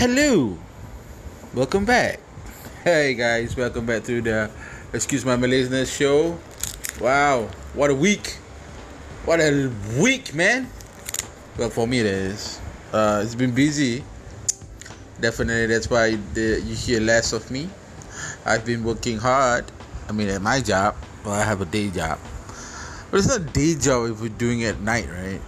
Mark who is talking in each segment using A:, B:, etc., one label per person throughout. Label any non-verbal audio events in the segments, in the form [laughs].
A: Hello, welcome back. Hey guys, welcome back to the Excuse My Malayness show. Wow, what a week! What a week, man. Well, for me it is. Uh, it's been busy. Definitely, that's why the, you hear less of me. I've been working hard. I mean, at my job. Well, I have a day job, but it's not a day job if we're doing it at night, right?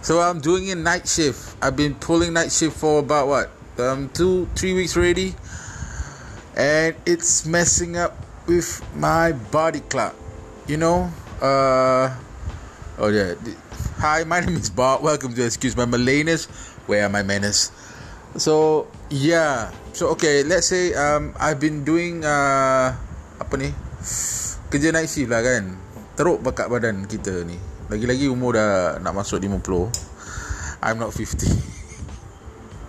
A: So I'm doing a night shift. I've been pulling night shift for about what, um, two, three weeks already, and it's messing up with my body clock. You know, uh, oh yeah. Hi, my name is Bob. Welcome to Excuse My Malayness. Where are my manners? So yeah. So okay, let's say um I've been doing uh apa ni kerja night shift lah kan. Teruk bakat badan kita ni. Lagi-lagi umur dah nak masuk 50 I'm not 50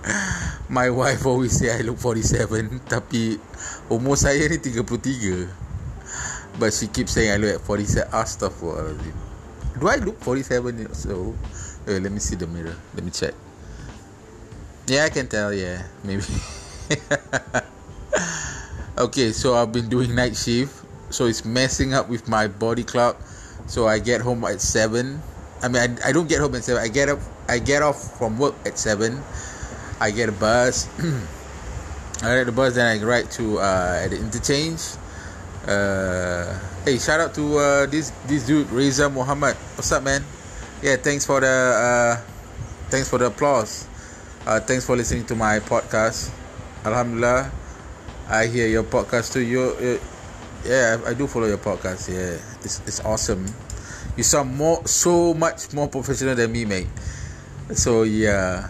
A: [laughs] My wife always say I look 47 Tapi Umur saya ni 33 But she keeps saying I look at 47 Astaghfirullahaladzim. Do I look 47 so Wait, Let me see the mirror. Let me check. Yeah I can tell yeah Maybe. [laughs] Okay so I've been doing night shift. So it's messing up with my body clock so I get home at seven. I mean, I, I don't get home at seven. I get up. I get off from work at seven. I get a bus. [clears throat] I get the bus, then I ride to uh, the interchange. Uh, hey, shout out to uh, this this dude Reza Muhammad. What's up, man? Yeah, thanks for the uh, thanks for the applause. Uh, thanks for listening to my podcast. Alhamdulillah, I hear your podcast too. You, yeah, I, do follow your podcast. Yeah, it's it's awesome. You sound more so much more professional than me, mate. So yeah.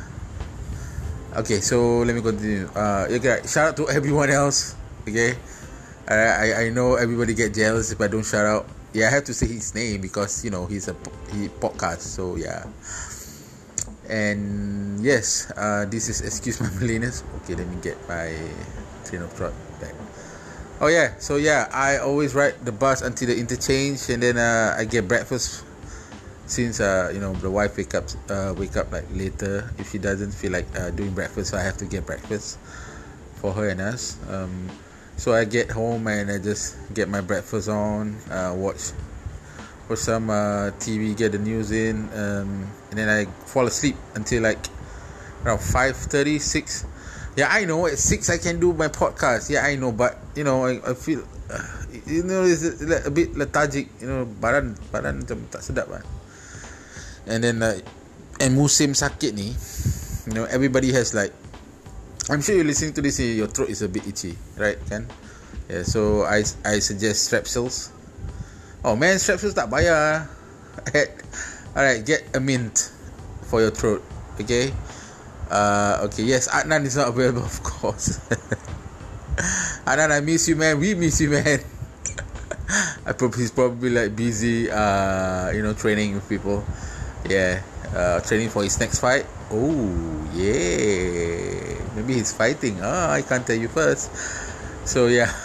A: Okay, so let me continue. Uh, okay, shout out to [laughs] everyone else. Okay, I I, I know everybody get jealous if I don't shout out. Yeah, I have to say his name because you know he's a he podcast. So yeah. And yes, uh, this is excuse my millennials. Okay, let me get my train of thought back. Oh yeah, so yeah, I always ride the bus until the interchange, and then uh, I get breakfast. Since uh, you know the wife wake up, uh, wake up like later if she doesn't feel like uh, doing breakfast, so I have to get breakfast for her and us. Um, so I get home and I just get my breakfast on, uh, watch watch some uh, TV, get the news in, um, and then I fall asleep until like around five thirty six yeah, I know at six I can do my podcast. Yeah, I know, but you know, I, I feel uh, [sighs] you know it's a, a bit lethargic. You know, badan badan macam tak sedap kan. And then uh, and musim sakit ni, you know, everybody has like. I'm sure you're listening to this. Your throat is a bit itchy, right? Kan? Yeah, so I I suggest strepsils. Oh man, strepsils tak bayar. [laughs] Alright, get a mint for your throat. Okay. Uh, okay, yes, Adnan is not available, [laughs] of course. [laughs] Adnan, I miss you, man. We miss you, man. [laughs] I probably he's probably like busy, uh, you know, training with people. Yeah, uh, training for his next fight. Oh, yeah. Maybe he's fighting. Ah, I can't tell you first. So yeah.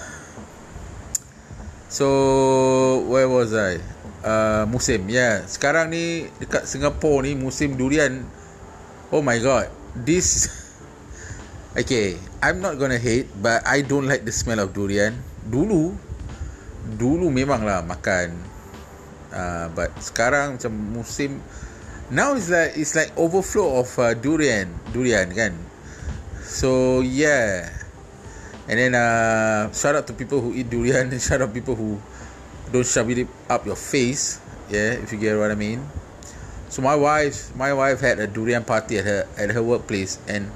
A: So where was I? Uh, musim, yeah. Sekarang ni dekat Singapore ni musim durian. Oh my god this okay I'm not gonna hate but I don't like the smell of durian. Dulu dulu memang lah makan. Uh, but sekarang macam musim now is like it's like overflow of uh, durian durian kan? So yeah. And then uh, shout out to people who eat durian and [laughs] shout out people who don't shove it up your face. Yeah if you get what I mean so my wife, my wife had a durian party at her at her workplace, and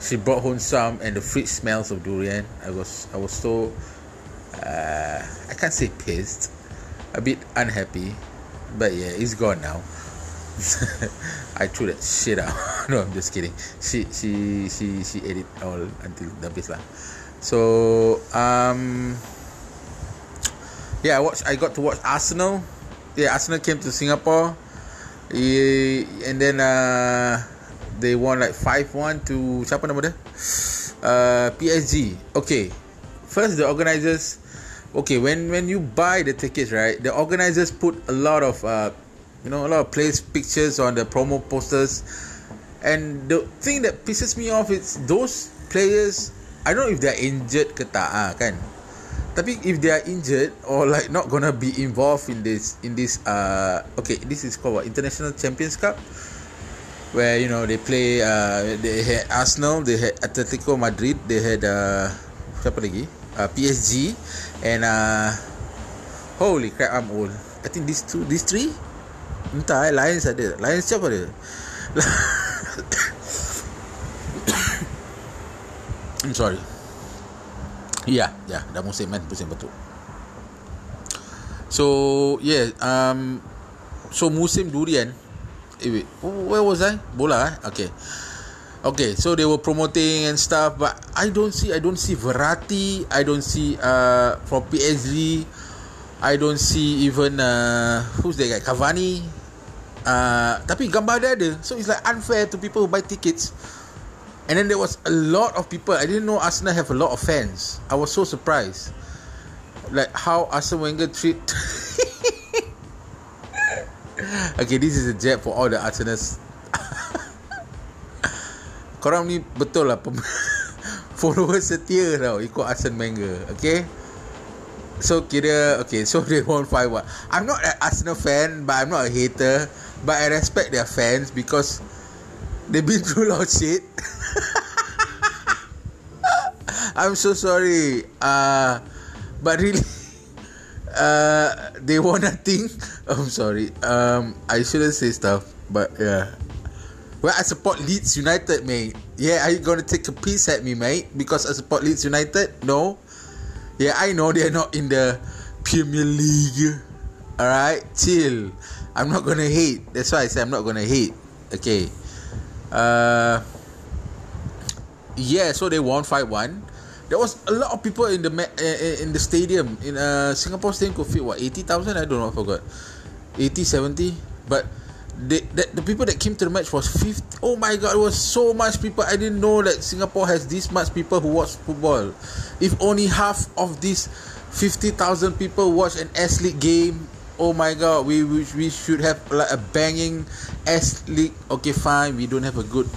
A: she brought home some, and the fridge smells of durian. I was I was so uh, I can't say pissed, a bit unhappy, but yeah, it's gone now. [laughs] I threw that shit out. [laughs] no, I'm just kidding. She she she she ate it all until the base lah. So um yeah, I watched. I got to watch Arsenal. Yeah, Arsenal came to Singapore he, and then uh, they won like 5-1 to siapa nama dia? Uh, PSG. Okay. First the organizers okay when when you buy the tickets right the organizers put a lot of uh, you know a lot of place pictures on the promo posters And the thing that pisses me off is those players. I don't know if they're injured ke tak ah, kan. Tapi if they are injured or like not gonna be involved in this in this uh okay this is called what? International Champions Cup? Where you know they play uh they had Arsenal they had Atletico Madrid they had uh siapa lagi? Uh, PSG and uh holy crap I'm old. I think these two these three? Entah eh Lions ada. Lions siapa ada I'm [coughs] [coughs] sorry Ya, yeah, ya, dah musim kan, musim betul. So, yeah, um so musim durian. Eh, wait, where was I? Bola eh? Okay. Okay, so they were promoting and stuff, but I don't see, I don't see Verratti, I don't see uh from PSG, I don't see even uh who's that guy, Cavani. Uh, tapi gambar dia ada, so it's like unfair to people who buy tickets. And then there was a lot of people. I didn't know Arsenal have a lot of fans. I was so surprised. Like how Arsene Wenger treat. [laughs] okay, this is a jab for all the Arsenals. [laughs] Korang ni betul lah [laughs] follower setia tau ikut Arsene Wenger. Okay. So kira okay, so they won 5-1. I'm not an Arsenal fan, but I'm not a hater. But I respect their fans because they've been through a lot of shit. I'm so sorry. Uh, but really, [laughs] uh, they want nothing. [laughs] I'm sorry. Um, I shouldn't say stuff, but yeah. Well, I support Leeds United, mate. Yeah, are you gonna take a piece at me, mate? Because I support Leeds United? No. Yeah, I know they're not in the Premier League. Alright, chill. I'm not gonna hate. That's why I say I'm not gonna hate. Okay. Uh, yeah, so they won 5 1 there was a lot of people in the in the stadium. In uh Singapore stadium could fit what 80,000 I don't know I forgot. 80 70 but the, the the people that came to the match was 50 oh my god it was so much people. I didn't know that Singapore has this much people who watch football. If only half of these 50,000 people watch an S League game oh my god we, we we should have like a banging S League okay fine we don't have a good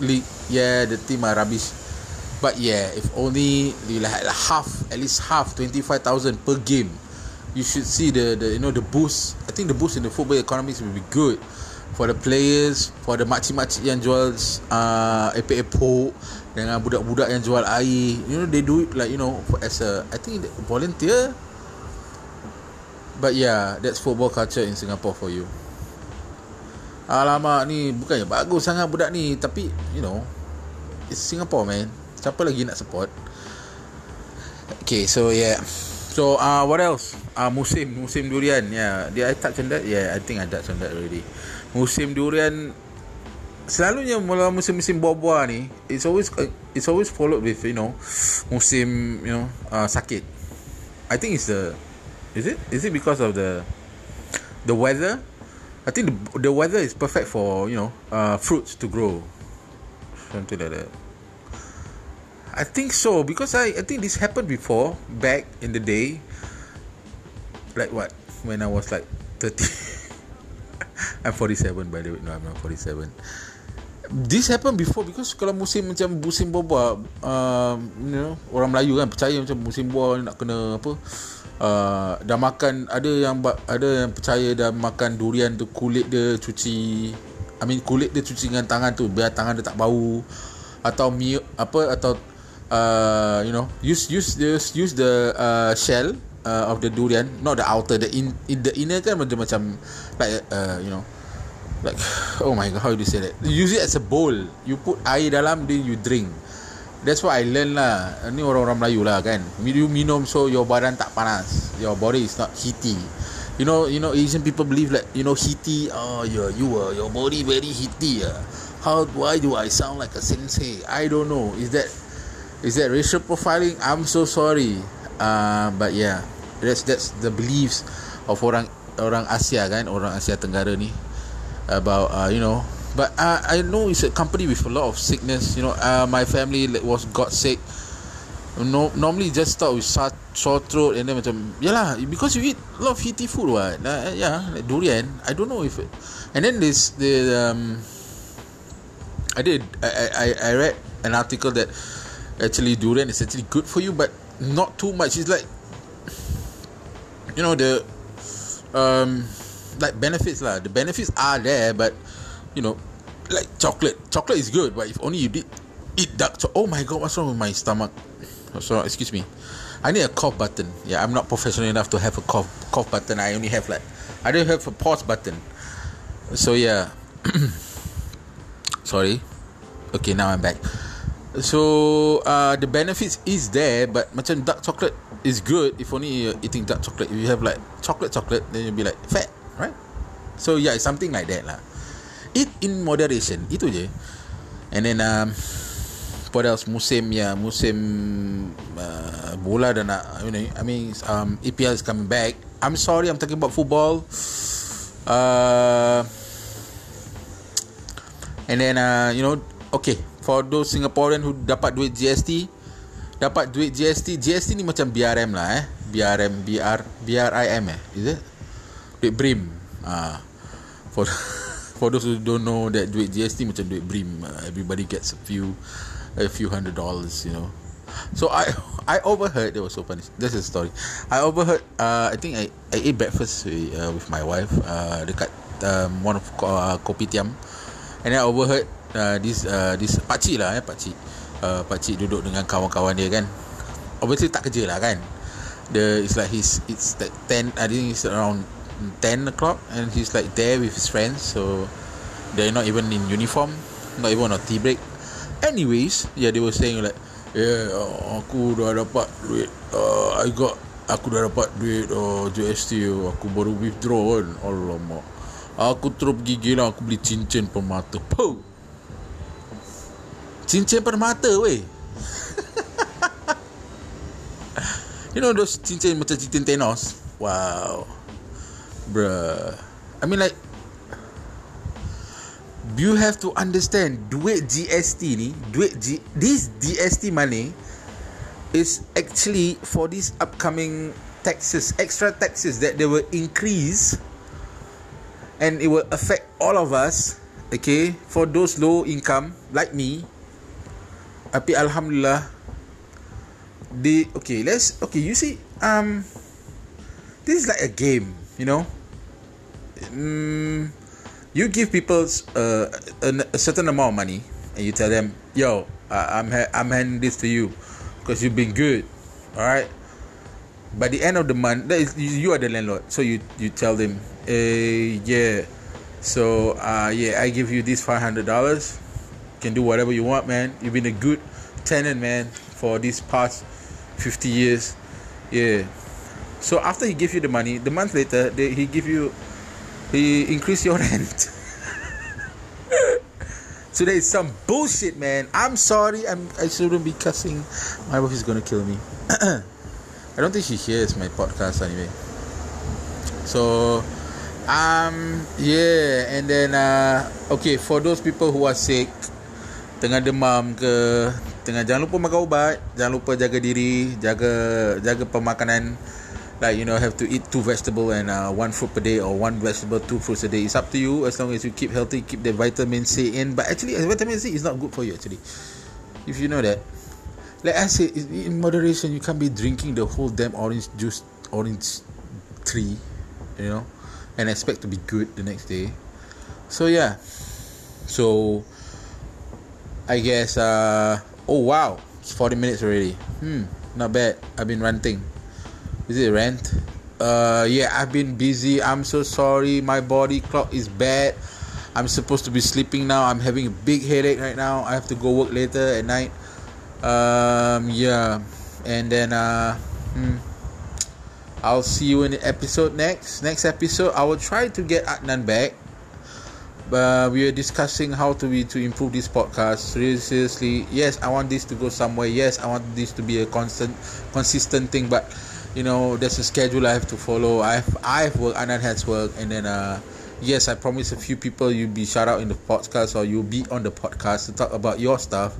A: league. Yeah the team are rubbish But yeah, if only you like half, at least half, twenty five thousand per game, you should see the the you know the boost. I think the boost in the football economy will be good for the players, for the makcik-makcik yang jual uh, epok-epok dengan budak-budak yang jual air. You know they do it like you know for, as a I think volunteer. But yeah, that's football culture in Singapore for you. Alamak ni bukannya bagus sangat budak ni tapi you know it's Singapore man siapa lagi nak support? Okay so yeah. So uh, what else? Uh, musim musim durian. Yeah did I touch on that? Yeah I think I touch on that already. Musim durian selalunya mula musim-musim buah-buah ni it's always uh, it's always followed with you know musim you know uh, sakit. I think it's the is it? Is it because of the the weather? I think the, the weather is perfect for you know uh, fruits to grow. Something like that I think so because I I think this happened before back in the day. Like what? When I was like 30 [laughs] I'm 47 by the way. No, I'm not 47. This happened before because kalau musim macam musim buah um, you know, orang Melayu kan percaya macam musim buah nak kena apa? Uh, dah makan ada yang ada yang percaya dah makan durian tu kulit dia cuci I mean kulit dia cuci dengan tangan tu biar tangan dia tak bau atau mi apa atau uh, you know use use use use the uh, shell uh, of the durian not the outer the in, in the inner kan macam macam like uh, you know like [sighs] oh my god how do you say that? Use it as a bowl. You put air dalam then you drink. That's what I learn lah. Ni orang-orang Melayu lah kan. You minum so your badan tak panas. Your body is not heaty. You know you know Asian people believe like you know heaty oh you you uh, your body very heaty uh. how why do I sound like a sensei? I don't know. Is that is that racial profiling? I'm so sorry. Uh, but yeah that's that's the beliefs of orang orang Asia kan orang Asia Tenggara ni about uh, you know. But uh, I know it's a company with a lot of sickness you know. Uh, my family was got sick no, normally just start with sore, throat and then macam yalah because you eat a lot of heaty food what? Uh, yeah like durian. I don't know if it, and then this the um, I did. I, I, I read an article that actually durian is actually good for you, but not too much. It's like you know the um like benefits lah. The benefits are there, but you know, like chocolate. Chocolate is good, but if only you did eat dark chocolate. Oh my god, what's wrong with my stomach? So excuse me. I need a cough button. Yeah, I'm not professional enough to have a cough cough button. I only have like I don't have a pause button. So yeah. [clears throat] Sorry. Okay, now I'm back. So uh, the benefits is there, but macam dark chocolate is good if only you're eating dark chocolate. If you have like chocolate chocolate, then you'll be like fat, right? So yeah, it's something like that lah. Eat in moderation, itu je. And then um, what else? Musim ya, musim uh, bola dan nak, you know, I mean, um, EPL is coming back. I'm sorry, I'm talking about football. Uh, And then uh, you know, okay, for those Singaporean who dapat duit GST, dapat duit GST, GST ni macam BRM lah eh. BRM, BR, BRIM eh. Is it? Duit BRIM. Ah. For [laughs] for those who don't know that duit GST macam duit BRIM. Uh, everybody gets a few a few hundred dollars, you know. So I [laughs] I overheard it was so funny. This is a story. I overheard. Uh, I think I I ate breakfast with, uh, with my wife. Uh, dekat um, one of uh, kopitiam. And I overheard uh, this uh, this pakcik lah eh pakcik. Uh, pakcik duduk dengan kawan-kawan dia kan. Obviously tak kerja lah kan. The it's like he's it's like 10 I think it's around 10 o'clock and he's like there with his friends so they're not even in uniform not even on tea break anyways yeah they were saying like yeah uh, aku dah dapat duit uh, I got aku dah dapat duit uh, GST aku baru withdraw kan alamak Aku terus pergi gila Aku beli cincin permata Puh Cincin permata weh. You know those cincin macam cincin Thanos Wow. Bruh. I mean like You have to understand Duit GST ni Duit G, This GST money Is actually For these upcoming Taxes Extra taxes That they will increase and it will affect all of us okay for those low income like me tapi alhamdulillah the okay let's okay you see um this is like a game you know um, you give people uh, a, a certain amount of money and you tell them yo I'm ha- I'm handing this to you because you've been good all right by the end of the month that is, you are the landlord so you you tell them uh, yeah. So uh, yeah, I give you this five hundred dollars. Can do whatever you want, man. You've been a good tenant, man, for these past fifty years. Yeah. So after he give you the money, the month later, they, he give you, he increase your [laughs] rent. so there is some bullshit, man. I'm sorry. I'm I shouldn't be cussing. My wife is gonna kill me. [clears throat] I don't think she hears my podcast anyway. So Um, yeah, and then uh, okay for those people who are sick, tengah demam ke, tengah jangan lupa makan ubat, jangan lupa jaga diri, jaga jaga pemakanan. Like you know, have to eat two vegetable and uh, one fruit per day, or one vegetable, two fruits a day. It's up to you as long as you keep healthy, keep the vitamin C in. But actually, vitamin C is not good for you. Actually, if you know that, like I say, in moderation, you can't be drinking the whole damn orange juice, orange tree. You know and expect to be good the next day. So yeah. So I guess uh oh wow, it's 40 minutes already. Hmm, not bad. I've been ranting. Is it rant? Uh yeah, I've been busy. I'm so sorry. My body clock is bad. I'm supposed to be sleeping now. I'm having a big headache right now. I have to go work later at night. Um yeah. And then uh hmm I'll see you in the episode next. Next episode, I will try to get Adnan back. But we are discussing how to be to improve this podcast. Seriously, yes, I want this to go somewhere. Yes, I want this to be a constant, consistent thing. But you know, there's a schedule I have to follow. I've I've work, Adnan has work, and then uh, yes, I promise a few people you'll be shout out in the podcast or you'll be on the podcast to talk about your stuff.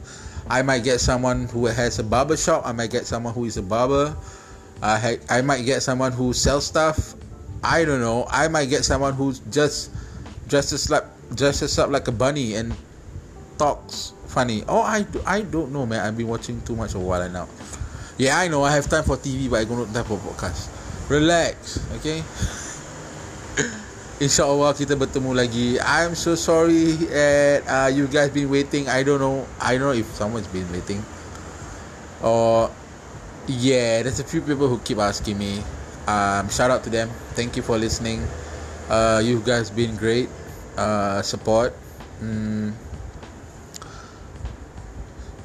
A: I might get someone who has a barber shop. I might get someone who is a barber. I I might get someone who sells stuff. I don't know. I might get someone who's just dresses up dresses up like a bunny and talks funny. Oh, I, do, I don't know, man. I've been watching too much of Wala now. Yeah, I know. I have time for TV, but I don't have time for podcast. Relax, okay? InsyaAllah kita bertemu lagi I'm so sorry that uh, you guys been waiting I don't know I don't know if someone's been waiting Or Yeah There's a few people who keep asking me um, Shout out to them Thank you for listening uh, You guys been great uh, Support hmm.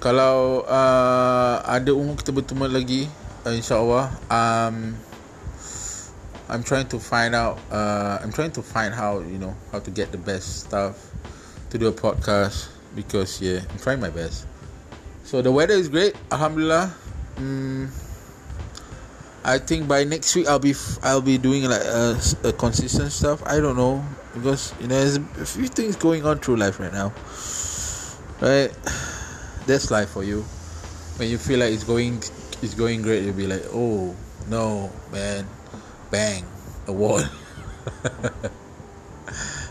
A: Kalau uh, Ada umur kita bertemu lagi uh, InsyaAllah um, I'm trying to find out. Uh, I'm trying to find how you know how to get the best stuff to do a podcast because yeah, I'm trying my best. So the weather is great. Alhamdulillah. Mm, I think by next week I'll be I'll be doing like a, a consistent stuff. I don't know because you know there's a few things going on through life right now. Right, that's life for you. When you feel like it's going it's going great, you'll be like, oh no, man. Bang. A wall. [laughs]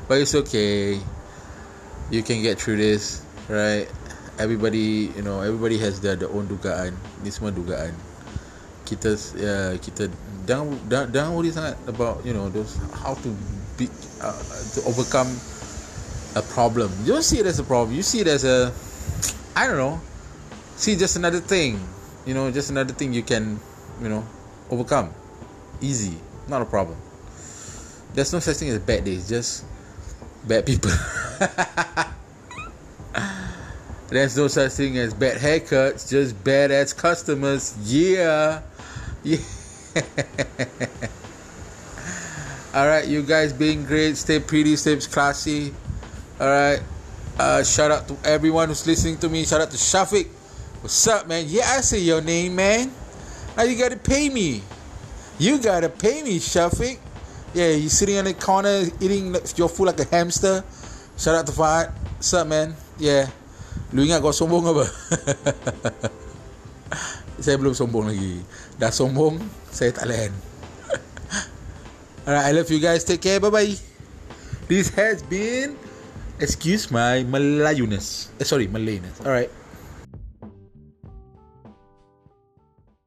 A: But it's okay. You can get through this right? Everybody you know everybody has their, their own dugaan. Ni semua dugaan. Kita uh, kita jangan jangan, worry sangat about? You know those how to be uh, to overcome a problem you don't see it as a problem you see it as a I don't know see just another thing you know just another thing you can you know overcome easy not a problem. There's no such thing as bad days, just bad people. [laughs] There's no such thing as bad haircuts, just bad ass customers. Yeah. Yeah. [laughs] Alright, you guys being great. Stay pretty, stay classy. Alright. Uh, shout out to everyone who's listening to me. Shout out to Shafiq. What's up, man? Yeah, I say your name, man. Now you gotta pay me. You gotta pay me, Shafiq. Yeah, you sitting in the corner eating your food like a hamster. Shout out to Fahad. What's up, man? Yeah. Lu ingat kau sombong apa? [laughs] saya belum sombong lagi. Dah sombong, saya tak lain. Alright, I love you guys. Take care. Bye-bye. This has been... Excuse my Malayuness. Eh, sorry, Malayness. Alright.